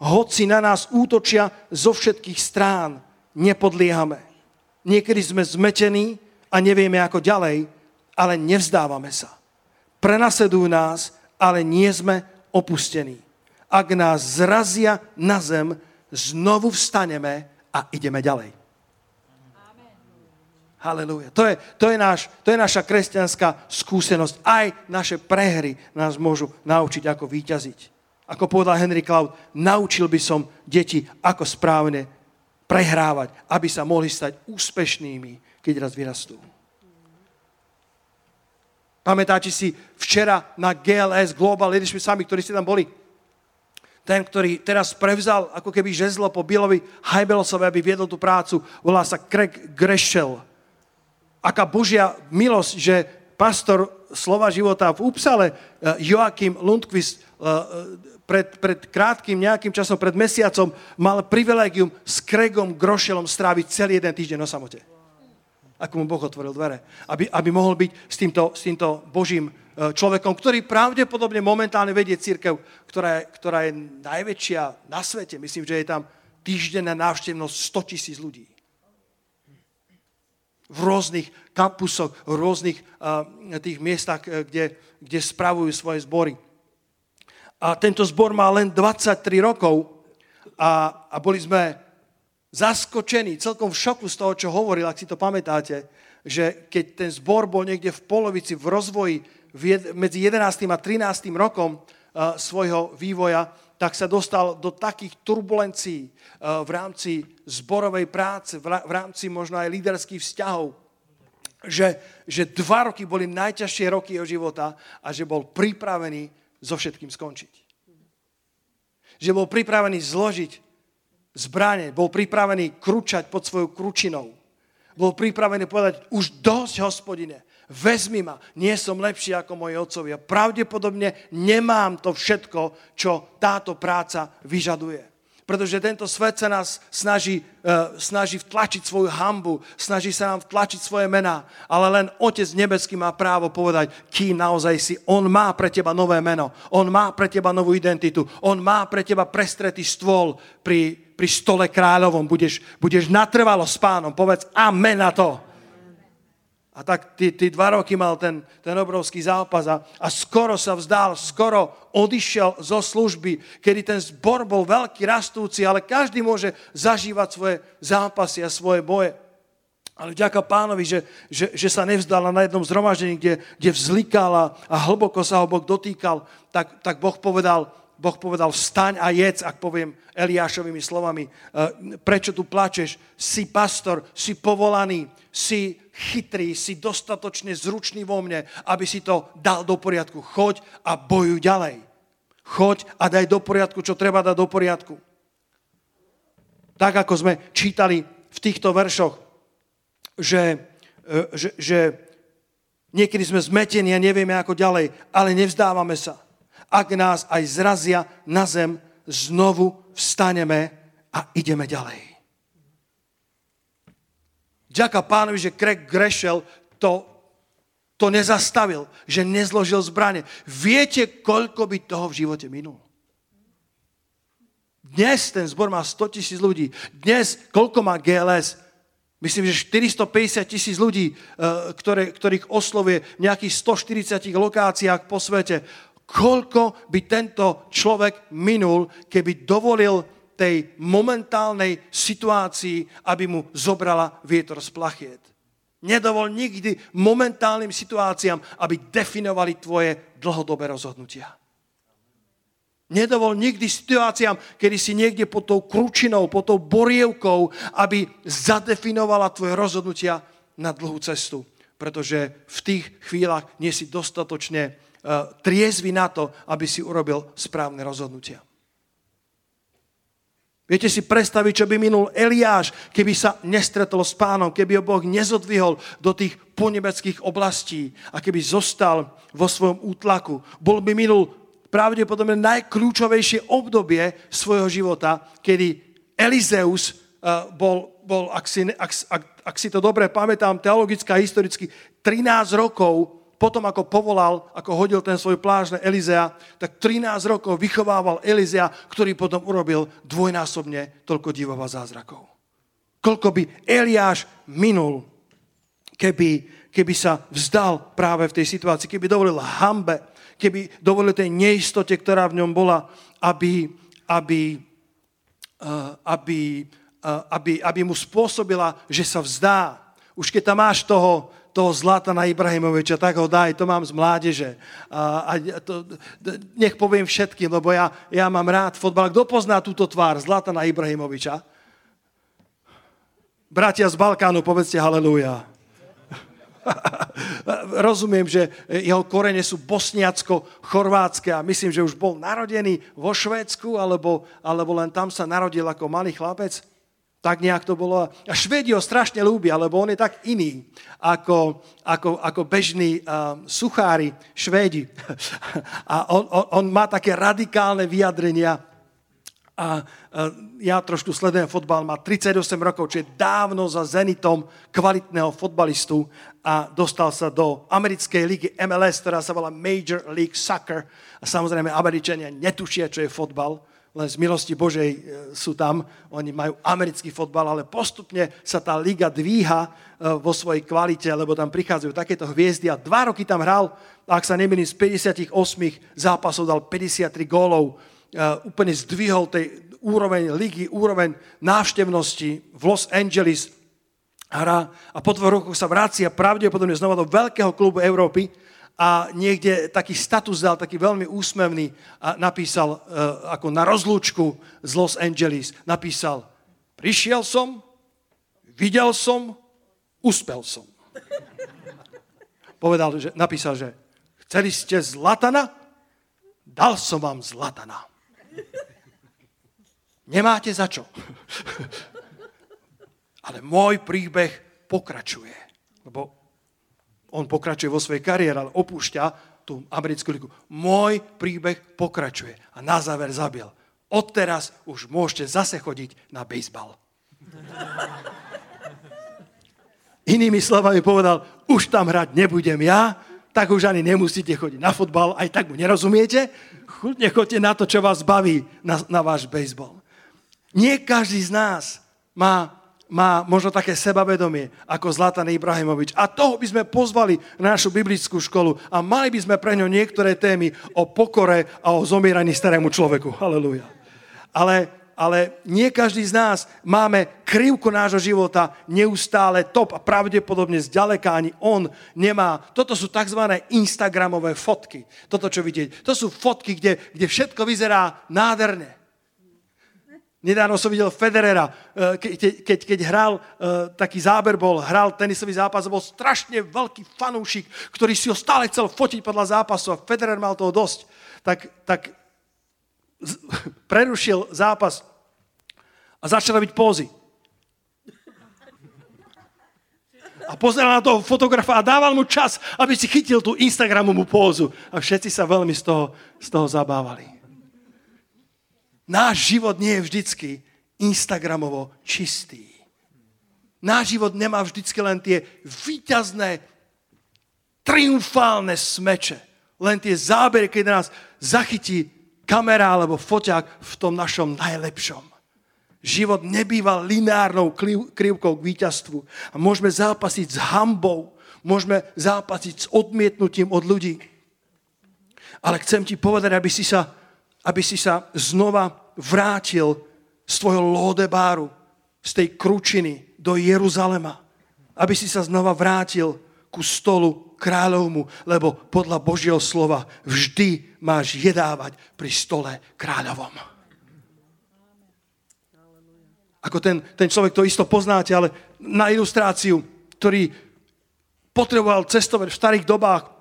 Hoci na nás útočia zo všetkých strán, nepodliehame. Niekedy sme zmetení a nevieme ako ďalej, ale nevzdávame sa. Prenasedujú nás, ale nie sme opustení. Ak nás zrazia na zem, znovu vstaneme a ideme ďalej. Halelúja. To je, to, je to je naša kresťanská skúsenosť. Aj naše prehry nás môžu naučiť, ako výťaziť. Ako povedal Henry Cloud, naučil by som deti, ako správne prehrávať, aby sa mohli stať úspešnými, keď raz vyrastú. Pamätáte si včera na GLS, Global Leadership Summit, ktorí ste tam boli? Ten, ktorý teraz prevzal ako keby žezlo po Billovi Hajbelosovi, aby viedol tú prácu, volá sa Craig Greshel. Aká Božia milosť, že pastor Slova života v Upsale, eh, Joachim Lundqvist, eh, pred, pred krátkým nejakým časom, pred mesiacom, mal privilegium s Craigom Grošelom stráviť celý jeden týždeň na samote ako mu Boh otvoril dvere. Aby, aby mohol byť s týmto, s týmto Božím človekom, ktorý pravdepodobne momentálne vedie církev, ktorá je, ktorá je najväčšia na svete. Myslím, že je tam týždenná návštevnosť 100 tisíc ľudí. V rôznych kampusoch, v rôznych uh, tých miestach, e, kde, kde spravujú svoje zbory. A tento zbor má len 23 rokov a, a boli sme zaskočený, celkom v šoku z toho, čo hovoril, ak si to pamätáte, že keď ten zbor bol niekde v polovici, v rozvoji medzi 11. a 13. rokom uh, svojho vývoja, tak sa dostal do takých turbulencií uh, v rámci zborovej práce, v, rámci možno aj líderských vzťahov, že, že dva roky boli najťažšie roky jeho života a že bol pripravený so všetkým skončiť. Že bol pripravený zložiť zbrane, bol pripravený kručať pod svojou kručinou. Bol pripravený povedať, už dosť, hospodine, vezmi ma, nie som lepší ako moji otcovia. Pravdepodobne nemám to všetko, čo táto práca vyžaduje. Pretože tento svet sa nás snaží, uh, snaží vtlačiť svoju hambu, snaží sa nám vtlačiť svoje mená, ale len Otec nebeský má právo povedať, kým naozaj si. On má pre teba nové meno, on má pre teba novú identitu, on má pre teba prestretý stôl pri, pri stole kráľovom, budeš, budeš natrvalo s pánom, povedz amen na to. A tak ty dva roky mal ten, ten obrovský zápas a, a skoro sa vzdal, skoro odišiel zo služby, kedy ten zbor bol veľký, rastúci, ale každý môže zažívať svoje zápasy a svoje boje. Ale vďaka pánovi, že, že, že sa nevzdala na jednom zhromaždení, kde, kde vzlikal a, a hlboko sa ho Boh dotýkal, tak, tak Boh povedal, Boh povedal, vstaň a jedz, ak poviem Eliášovými slovami. E, prečo tu plačeš? Si pastor, si povolaný, si chytrý, si dostatočne zručný vo mne, aby si to dal do poriadku. Choď a bojuj ďalej. Choď a daj do poriadku, čo treba dať do poriadku. Tak, ako sme čítali v týchto veršoch, že, e, že, že niekedy sme zmetení a nevieme ako ďalej, ale nevzdávame sa ak nás aj zrazia na zem, znovu vstaneme a ideme ďalej. Ďaká pánovi, že Craig Greshel to, to nezastavil, že nezložil zbranie. Viete, koľko by toho v živote minul? Dnes ten zbor má 100 tisíc ľudí. Dnes, koľko má GLS? Myslím, že 450 tisíc ľudí, eh, ktoré, ktorých oslovuje v nejakých 140 lokáciách po svete koľko by tento človek minul, keby dovolil tej momentálnej situácii, aby mu zobrala vietor z plachiet. Nedovol nikdy momentálnym situáciám, aby definovali tvoje dlhodobé rozhodnutia. Nedovol nikdy situáciám, kedy si niekde pod tou kručinou, pod tou borievkou, aby zadefinovala tvoje rozhodnutia na dlhú cestu. Pretože v tých chvíľach nie si dostatočne Eh, triezvy na to, aby si urobil správne rozhodnutia. Viete si predstaviť, čo by minul Eliáš, keby sa nestretol s pánom, keby ho Boh nezodvihol do tých ponebeckých oblastí a keby zostal vo svojom útlaku. Bol by minul pravdepodobne najkľúčovejšie obdobie svojho života, kedy Elizeus uh, bol, bol ak, si, ak, ak, ak si to dobre pamätám, teologicky a historicky, 13 rokov potom ako povolal, ako hodil ten svoj pláž Elizea, tak 13 rokov vychovával Elizea, ktorý potom urobil dvojnásobne toľko divov a zázrakov. Koľko by Eliáš minul, keby, keby sa vzdal práve v tej situácii, keby dovolil hambe, keby dovolil tej neistote, ktorá v ňom bola, aby, aby, uh, aby, uh, aby, aby mu spôsobila, že sa vzdá. Už keď tam máš toho, toho Zlatana Ibrahimoviča, tak ho daj, to mám z mládeže. A, a to, nech poviem všetkým, lebo ja, ja mám rád fotbal. Kto pozná túto tvár Zlatana Ibrahimoviča? Bratia z Balkánu, povedzte halleluja. Rozumiem, že jeho korene sú bosniacko-chorvátske a myslím, že už bol narodený vo Švédsku, alebo, alebo len tam sa narodil ako malý chlapec. Tak nejak to bolo. A Švédi ho strašne ľúbia, lebo on je tak iný ako, ako, ako bežní uh, suchári Švédi. A on, on, on má také radikálne vyjadrenia. A uh, ja trošku sledujem fotbal, má 38 rokov, čo je dávno za Zenitom kvalitného fotbalistu a dostal sa do americkej ligy MLS, ktorá sa volá Major League Soccer. A samozrejme, Američania netušia, čo je fotbal len z milosti Božej e, sú tam, oni majú americký fotbal, ale postupne sa tá liga dvíha e, vo svojej kvalite, lebo tam prichádzajú takéto hviezdy. A dva roky tam hral, ak sa nemýlim, z 58 zápasov dal 53 gólov, e, úplne zdvihol tej úroveň ligy, úroveň návštevnosti. V Los Angeles hra a po dvoch rokoch sa vracia pravdepodobne znova do veľkého klubu Európy, a niekde taký status dal, taký veľmi úsmevný a napísal uh, ako na rozlúčku z Los Angeles, napísal, prišiel som, videl som, uspel som. Povedal, že, napísal, že chceli ste zlatana? Dal som vám zlatana. Nemáte za čo. Ale môj príbeh pokračuje. Lebo on pokračuje vo svojej kariére, ale opúšťa tú americkú ligu. Môj príbeh pokračuje. A na záver zabil. Odteraz už môžete zase chodiť na bejsbal. Inými slovami povedal, už tam hrať nebudem ja, tak už ani nemusíte chodiť na fotbal, aj tak mu nerozumiete. Chudne chodte na to, čo vás baví, na, na váš bejsbal. Nie každý z nás má má možno také sebavedomie ako Zlatan Ibrahimovič. A toho by sme pozvali na našu biblickú školu a mali by sme pre ňo niektoré témy o pokore a o zomieraní starému človeku. Halelúja. Ale, ale nie každý z nás máme krivku nášho života neustále top a pravdepodobne zďaleka ani on nemá. Toto sú tzv. Instagramové fotky. Toto, čo vidieť. To sú fotky, kde, kde všetko vyzerá nádherne. Nedávno som videl Federera, eh, keď, keď, keď hral, eh, taký záber bol, hral tenisový zápas bol strašne veľký fanúšik, ktorý si ho stále chcel fotiť podľa zápasu a Federer mal toho dosť. Tak, tak prerušil zápas a začal robiť pózy. A pozeral na toho fotografa a dával mu čas, aby si chytil tú Instagramovú pózu. A všetci sa veľmi z toho, z toho zabávali náš život nie je vždycky Instagramovo čistý. Náš život nemá vždycky len tie výťazné, triumfálne smeče. Len tie zábery, keď nás zachytí kamera alebo foťák v tom našom najlepšom. Život nebýva lineárnou krivkou k víťazstvu. A môžeme zápasiť s hambou, môžeme zápasiť s odmietnutím od ľudí. Ale chcem ti povedať, aby si sa aby si sa znova vrátil z tvojho Lodebáru, z tej kručiny do Jeruzalema. Aby si sa znova vrátil ku stolu kráľovmu, lebo podľa Božieho slova vždy máš jedávať pri stole kráľovom. Ako ten, ten človek, to isto poznáte, ale na ilustráciu, ktorý potreboval cestovať v starých dobách,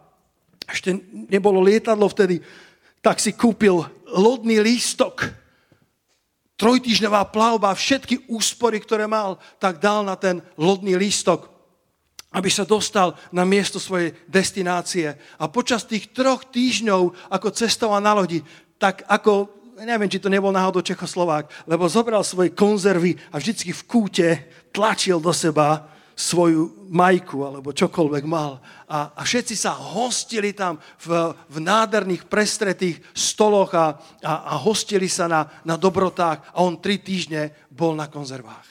ešte nebolo lietadlo vtedy, tak si kúpil lodný lístok trojtýždňová plavba, všetky úspory, ktoré mal, tak dal na ten lodný lístok, aby sa dostal na miesto svojej destinácie. A počas tých troch týždňov, ako cestoval na lodi, tak ako, neviem, či to nebol náhodou Čechoslovák, lebo zobral svoje konzervy a vždycky v kúte tlačil do seba svoju majku alebo čokoľvek mal. A, a všetci sa hostili tam v, v nádherných prestretých stoloch a, a, a hostili sa na, na dobrotách a on tri týždne bol na konzervách.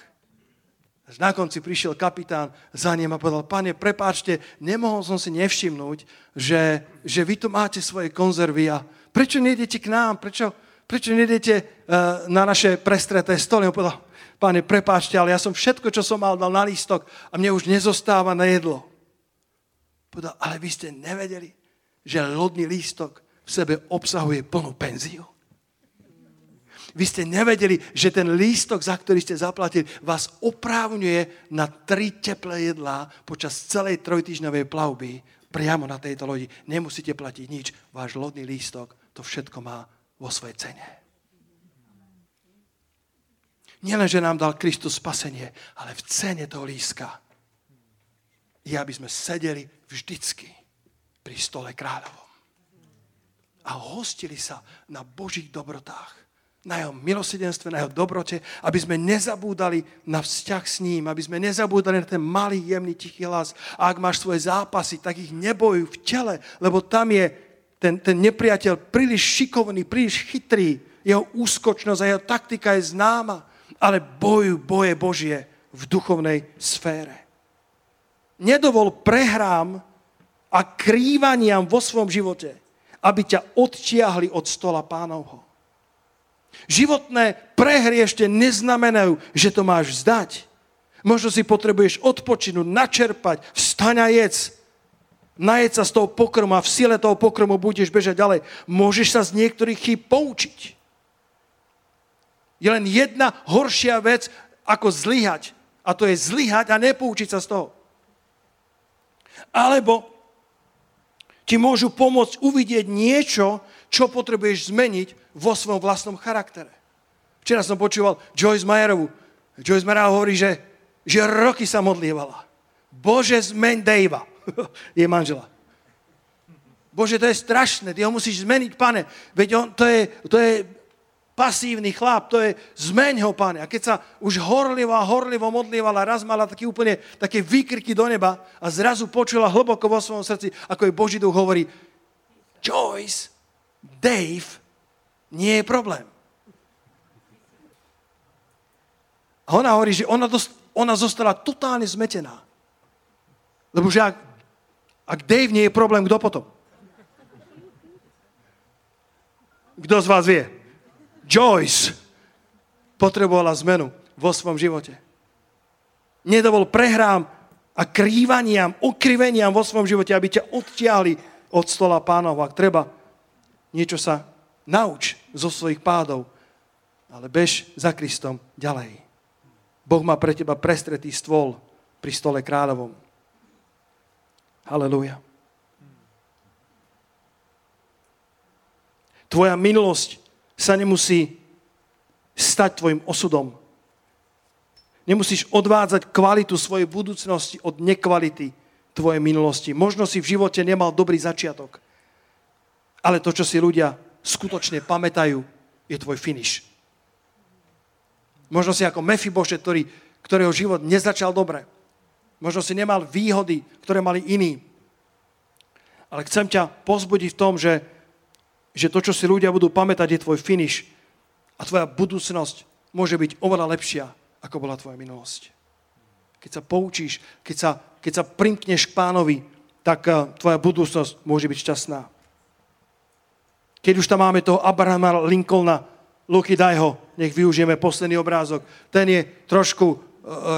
Až na konci prišiel kapitán za ním a povedal, pane, prepáčte, nemohol som si nevšimnúť, že, že vy tu máte svoje konzervy a prečo nejdete k nám, prečo, prečo nejdete uh, na naše prestreté stoly? On povedal, Pane, prepáčte, ale ja som všetko, čo som mal, dal na lístok a mne už nezostáva na jedlo. Povedal, ale vy ste nevedeli, že lodný lístok v sebe obsahuje plnú penziu? Vy ste nevedeli, že ten lístok, za ktorý ste zaplatili, vás oprávňuje na tri teplé jedlá počas celej trojtýždňovej plavby priamo na tejto lodi. Nemusíte platiť nič. Váš lodný lístok to všetko má vo svojej cene. Nielen, že nám dal Kristus spasenie, ale v cene toho líska je, aby sme sedeli vždycky pri stole kráľovom. A hostili sa na Božích dobrotách na jeho milosedenstve, na jeho dobrote, aby sme nezabúdali na vzťah s ním, aby sme nezabúdali na ten malý, jemný, tichý hlas. A ak máš svoje zápasy, tak ich nebojuj v tele, lebo tam je ten, ten nepriateľ príliš šikovný, príliš chytrý. Jeho úskočnosť a jeho taktika je známa ale bojuj boje Božie v duchovnej sfére. Nedovol prehrám a krývaniam vo svojom živote, aby ťa odtiahli od stola pánovho. Životné prehry ešte neznamenajú, že to máš vzdať. Možno si potrebuješ odpočinúť, načerpať, vstaň a jedz. Najeď sa z toho pokrmu a v sile toho pokrmu budeš bežať ďalej. Môžeš sa z niektorých chýb poučiť. Je len jedna horšia vec, ako zlyhať. A to je zlyhať a nepoučiť sa z toho. Alebo ti môžu pomôcť uvidieť niečo, čo potrebuješ zmeniť vo svojom vlastnom charaktere. Včera som počúval Joyce Mayerovu. Joyce Mayerová hovorí, že, že roky sa modlievala. Bože, zmeň Davea. je manžela. Bože, to je strašné, ty ho musíš zmeniť, pane. Veď on, to, je, to je pasívny chlap, to je zmeň ho, pane. A keď sa už horlivo a horlivo modlievala, raz mala taký úplne také výkriky do neba a zrazu počula hlboko vo svojom srdci, ako jej Boží duch hovorí, Joyce, Dave, nie je problém. A ona hovorí, že ona, dost, ona zostala totálne zmetená. Lebo že ak, ak Dave nie je problém, kto potom? Kto z vás vie? Joyce potrebovala zmenu vo svojom živote. Nedovol prehrám a krývaniam, ukriveniam vo svojom živote, aby ťa odtiahli od stola pánov. Ak treba, niečo sa nauč zo svojich pádov, ale bež za Kristom ďalej. Boh má pre teba prestretý stôl pri stole kráľovom. Halelúja. Tvoja minulosť sa nemusí stať tvojim osudom. Nemusíš odvádzať kvalitu svojej budúcnosti od nekvality tvojej minulosti. Možno si v živote nemal dobrý začiatok, ale to, čo si ľudia skutočne pamätajú, je tvoj finish. Možno si ako Mefiboše, ktorý, ktorého život nezačal dobre. Možno si nemal výhody, ktoré mali iní. Ale chcem ťa pozbudiť v tom, že že to, čo si ľudia budú pamätať, je tvoj finish a tvoja budúcnosť môže byť oveľa lepšia, ako bola tvoja minulosť. Keď sa poučíš, keď sa, keď sa primkneš k pánovi, tak uh, tvoja budúcnosť môže byť šťastná. Keď už tam máme toho Abrahama Lincolna, Luky, daj ho, nech využijeme posledný obrázok. Ten je trošku uh,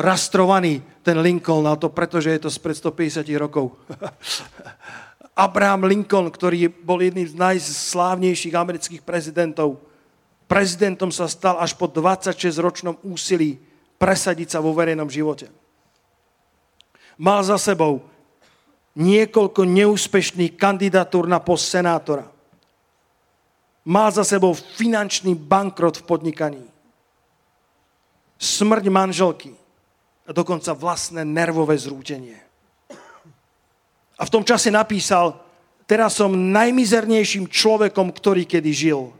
rastrovaný, ten Lincoln, a to preto, že je to spred 150 rokov. Abraham Lincoln, ktorý bol jedným z najslávnejších amerických prezidentov, prezidentom sa stal až po 26-ročnom úsilí presadiť sa vo verejnom živote. Mal za sebou niekoľko neúspešných kandidatúr na post senátora. Mal za sebou finančný bankrot v podnikaní. smrť manželky a dokonca vlastné nervové zrútenie. A v tom čase napísal, teraz som najmizernejším človekom, ktorý kedy žil.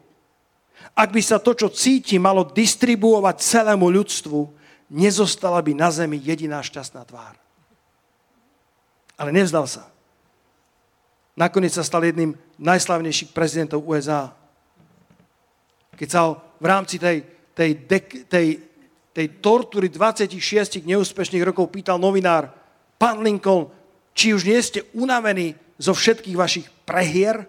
Ak by sa to, čo cíti, malo distribuovať celému ľudstvu, nezostala by na zemi jediná šťastná tvár. Ale nevzdal sa. Nakoniec sa stal jedným najslavnejších prezidentov USA. Keď sa v rámci tej, tej, dek, tej, tej tortury 26 neúspešných rokov pýtal novinár, pán Lincoln, či už nie ste unavení zo všetkých vašich prehier?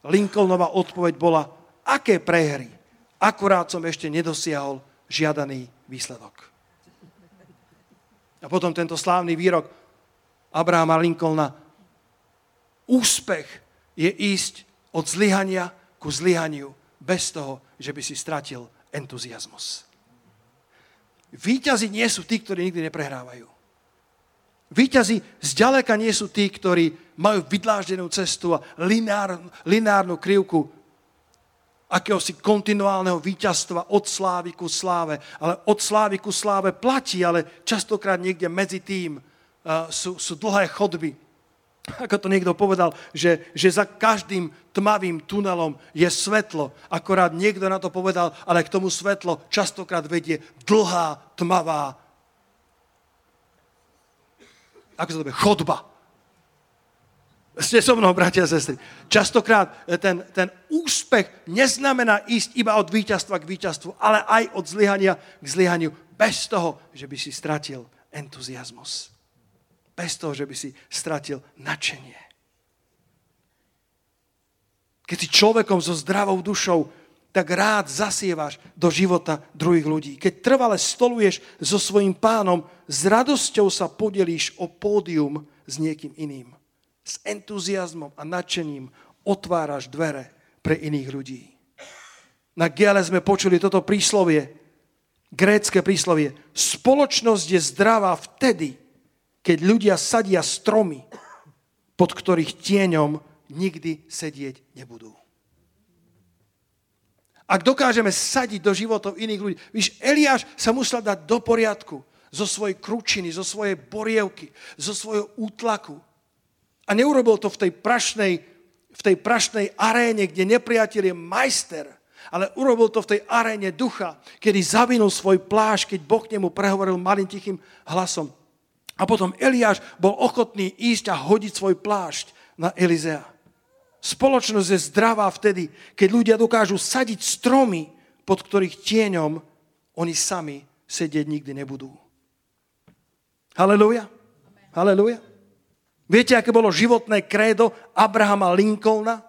Lincolnova odpoveď bola, aké prehry? Akurát som ešte nedosiahol žiadaný výsledok. A potom tento slávny výrok Abrahama Lincolna, úspech je ísť od zlyhania ku zlyhaniu bez toho, že by si stratil entuziasmus. Výťazi nie sú tí, ktorí nikdy neprehrávajú. Výťazi zďaleka nie sú tí, ktorí majú vydláždenú cestu a lineárnu, lineárnu krivku akéhosi kontinuálneho víťazstva od slávy ku sláve. Ale od slávy ku sláve platí, ale častokrát niekde medzi tým uh, sú, sú dlhé chodby ako to niekto povedal, že, že za každým tmavým tunelom je svetlo. Akorát niekto na to povedal, ale k tomu svetlo častokrát vedie dlhá, tmavá ako sa to povie, chodba. Ste so mnou, bratia a sestry. Častokrát ten, ten úspech neznamená ísť iba od víťazstva k víťazstvu, ale aj od zlyhania k zlyhaniu, bez toho, že by si stratil entuziasmus bez toho, že by si stratil nadšenie. Keď si človekom so zdravou dušou, tak rád zasievaš do života druhých ľudí. Keď trvale stoluješ so svojím pánom, s radosťou sa podelíš o pódium s niekým iným. S entuziasmom a nadšením otváraš dvere pre iných ľudí. Na Giale sme počuli toto príslovie, grécke príslovie. Spoločnosť je zdravá vtedy, keď ľudia sadia stromy, pod ktorých tieňom nikdy sedieť nebudú. Ak dokážeme sadiť do životov iných ľudí, víš, Eliáš sa musel dať do poriadku zo svojej kručiny, zo svojej borievky, zo svojho útlaku. A neurobil to v tej prašnej, v tej prašnej aréne, kde nepriateľ je majster, ale urobil to v tej aréne ducha, kedy zavinul svoj pláž, keď Boh k nemu prehovoril malým tichým hlasom. A potom Eliáš bol ochotný ísť a hodiť svoj plášť na Elizea. Spoločnosť je zdravá vtedy, keď ľudia dokážu sadiť stromy, pod ktorých tieňom oni sami sedieť nikdy nebudú. Halelúja. Halelúja. Viete, aké bolo životné krédo Abrahama Lincolna?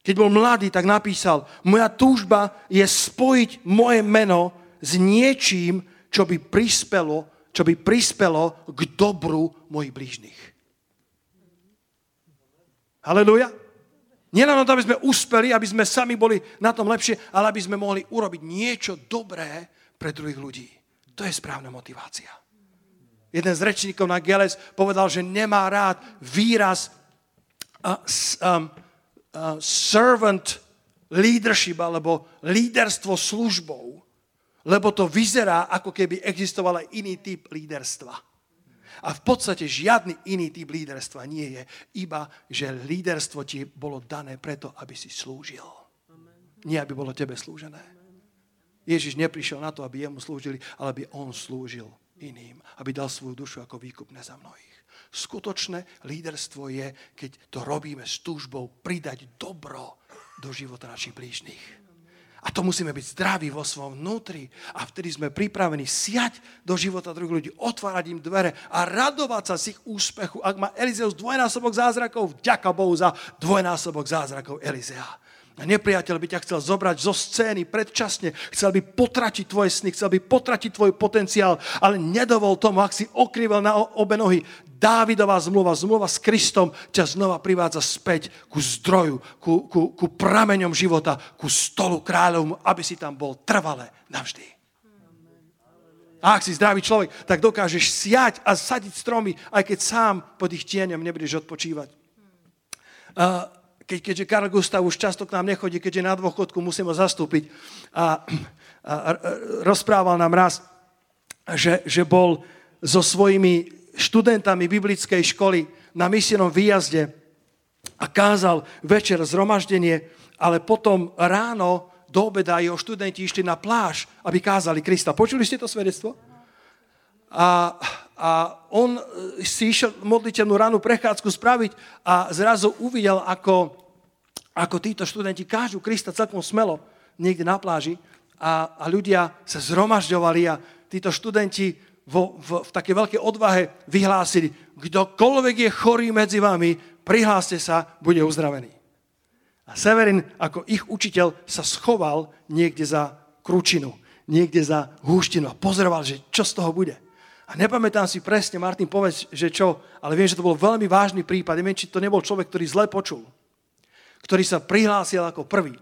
Keď bol mladý, tak napísal, moja túžba je spojiť moje meno s niečím, čo by prispelo čo by prispelo k dobru mojich blížnych. Halelúja. Nielen o to, aby sme uspeli, aby sme sami boli na tom lepšie, ale aby sme mohli urobiť niečo dobré pre druhých ľudí. To je správna motivácia. Jeden z rečníkov na Geles povedal, že nemá rád výraz uh, um, uh, servant leadership alebo líderstvo službou, lebo to vyzerá, ako keby existoval aj iný typ líderstva. A v podstate žiadny iný typ líderstva nie je, iba že líderstvo ti bolo dané preto, aby si slúžil. Nie, aby bolo tebe slúžené. Ježiš neprišiel na to, aby jemu slúžili, ale aby on slúžil iným. Aby dal svoju dušu ako výkupné za mnohých. Skutočné líderstvo je, keď to robíme s túžbou pridať dobro do života našich blížnych. A to musíme byť zdraví vo svojom vnútri. A vtedy sme pripravení siať do života druhých ľudí, otvárať im dvere a radovať sa z ich úspechu. Ak má Elizeus dvojnásobok zázrakov, vďaka Bohu za dvojnásobok zázrakov Elizea. A nepriateľ by ťa chcel zobrať zo scény predčasne, chcel by potratiť tvoje sny, chcel by potratiť tvoj potenciál, ale nedovol tomu, ak si okrýval na obe nohy. Dávidová zmluva, zmluva s Kristom ťa znova privádza späť ku zdroju, ku, ku, ku prameňom života, ku stolu kráľovmu, aby si tam bol trvale navždy. A ak si zdravý človek, tak dokážeš siať a sadiť stromy, aj keď sám pod ich tieňom nebudeš odpočívať. Keď, keďže Karl Gustav už často k nám nechodí, keďže na dôchodku musím ho zastúpiť a, a, a rozprával nám raz, že, že bol so svojimi študentami biblickej školy na misijnom výjazde a kázal večer zhromaždenie, ale potom ráno do obeda jeho študenti išli na pláž, aby kázali Krista. Počuli ste to svedectvo? A, a on si išiel modliteľnú ránu prechádzku spraviť a zrazu uvidel, ako, ako títo študenti kážu Krista celkom smelo niekde na pláži a, a ľudia sa zhromažďovali a títo študenti vo, v, v takej veľkej odvahe vyhlásili, kdokoľvek je chorý medzi vami, prihláste sa, bude uzdravený. A Severin ako ich učiteľ sa schoval niekde za kručinu, niekde za húštinu a pozoroval, že čo z toho bude. A nepamätám si presne, Martin, povedz, že čo, ale viem, že to bol veľmi vážny prípad. Neviem, či to nebol človek, ktorý zle počul, ktorý sa prihlásil ako prvý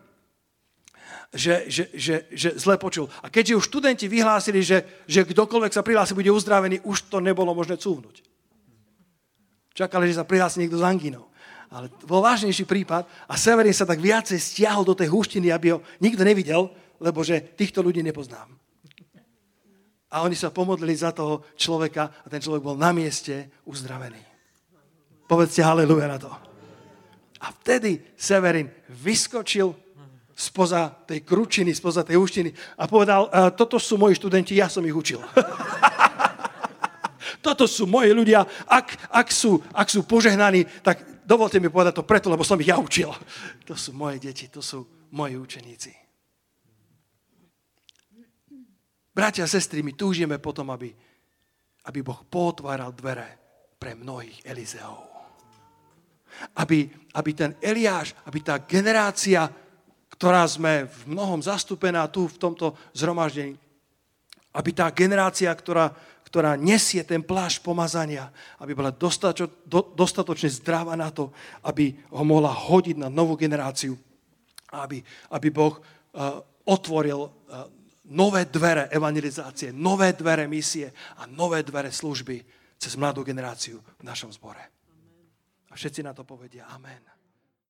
že, že, že, že zle počul. A keďže už študenti vyhlásili, že, že kdokoľvek sa prihlási, bude uzdravený, už to nebolo možné cúvnuť. Čakali, že sa prihlási niekto z angínou. Ale bol vážnejší prípad a Severin sa tak viacej stiahol do tej húštiny, aby ho nikto nevidel, lebo že týchto ľudí nepoznám. A oni sa pomodlili za toho človeka a ten človek bol na mieste uzdravený. Povedzte haleluja na to. A vtedy Severin vyskočil spoza tej kručiny, spoza tej úštiny a povedal, e, toto sú moji študenti, ja som ich učil. toto sú moji ľudia, ak, ak, sú, ak sú požehnaní, tak dovolte mi povedať to preto, lebo som ich ja učil. To sú moje deti, to sú moji učeníci. Bratia a sestry, my túžime potom, aby, aby Boh potváral dvere pre mnohých Elizeov. Aby, aby ten Eliáš, aby tá generácia ktorá sme v mnohom zastúpená tu v tomto zhromaždení. Aby tá generácia, ktorá, ktorá nesie ten plášť pomazania, aby bola dostačo, do, dostatočne zdravá na to, aby ho mohla hodiť na novú generáciu. Aby, aby Boh uh, otvoril uh, nové dvere evangelizácie, nové dvere misie a nové dvere služby cez mladú generáciu v našom zbore. A všetci na to povedia Amen.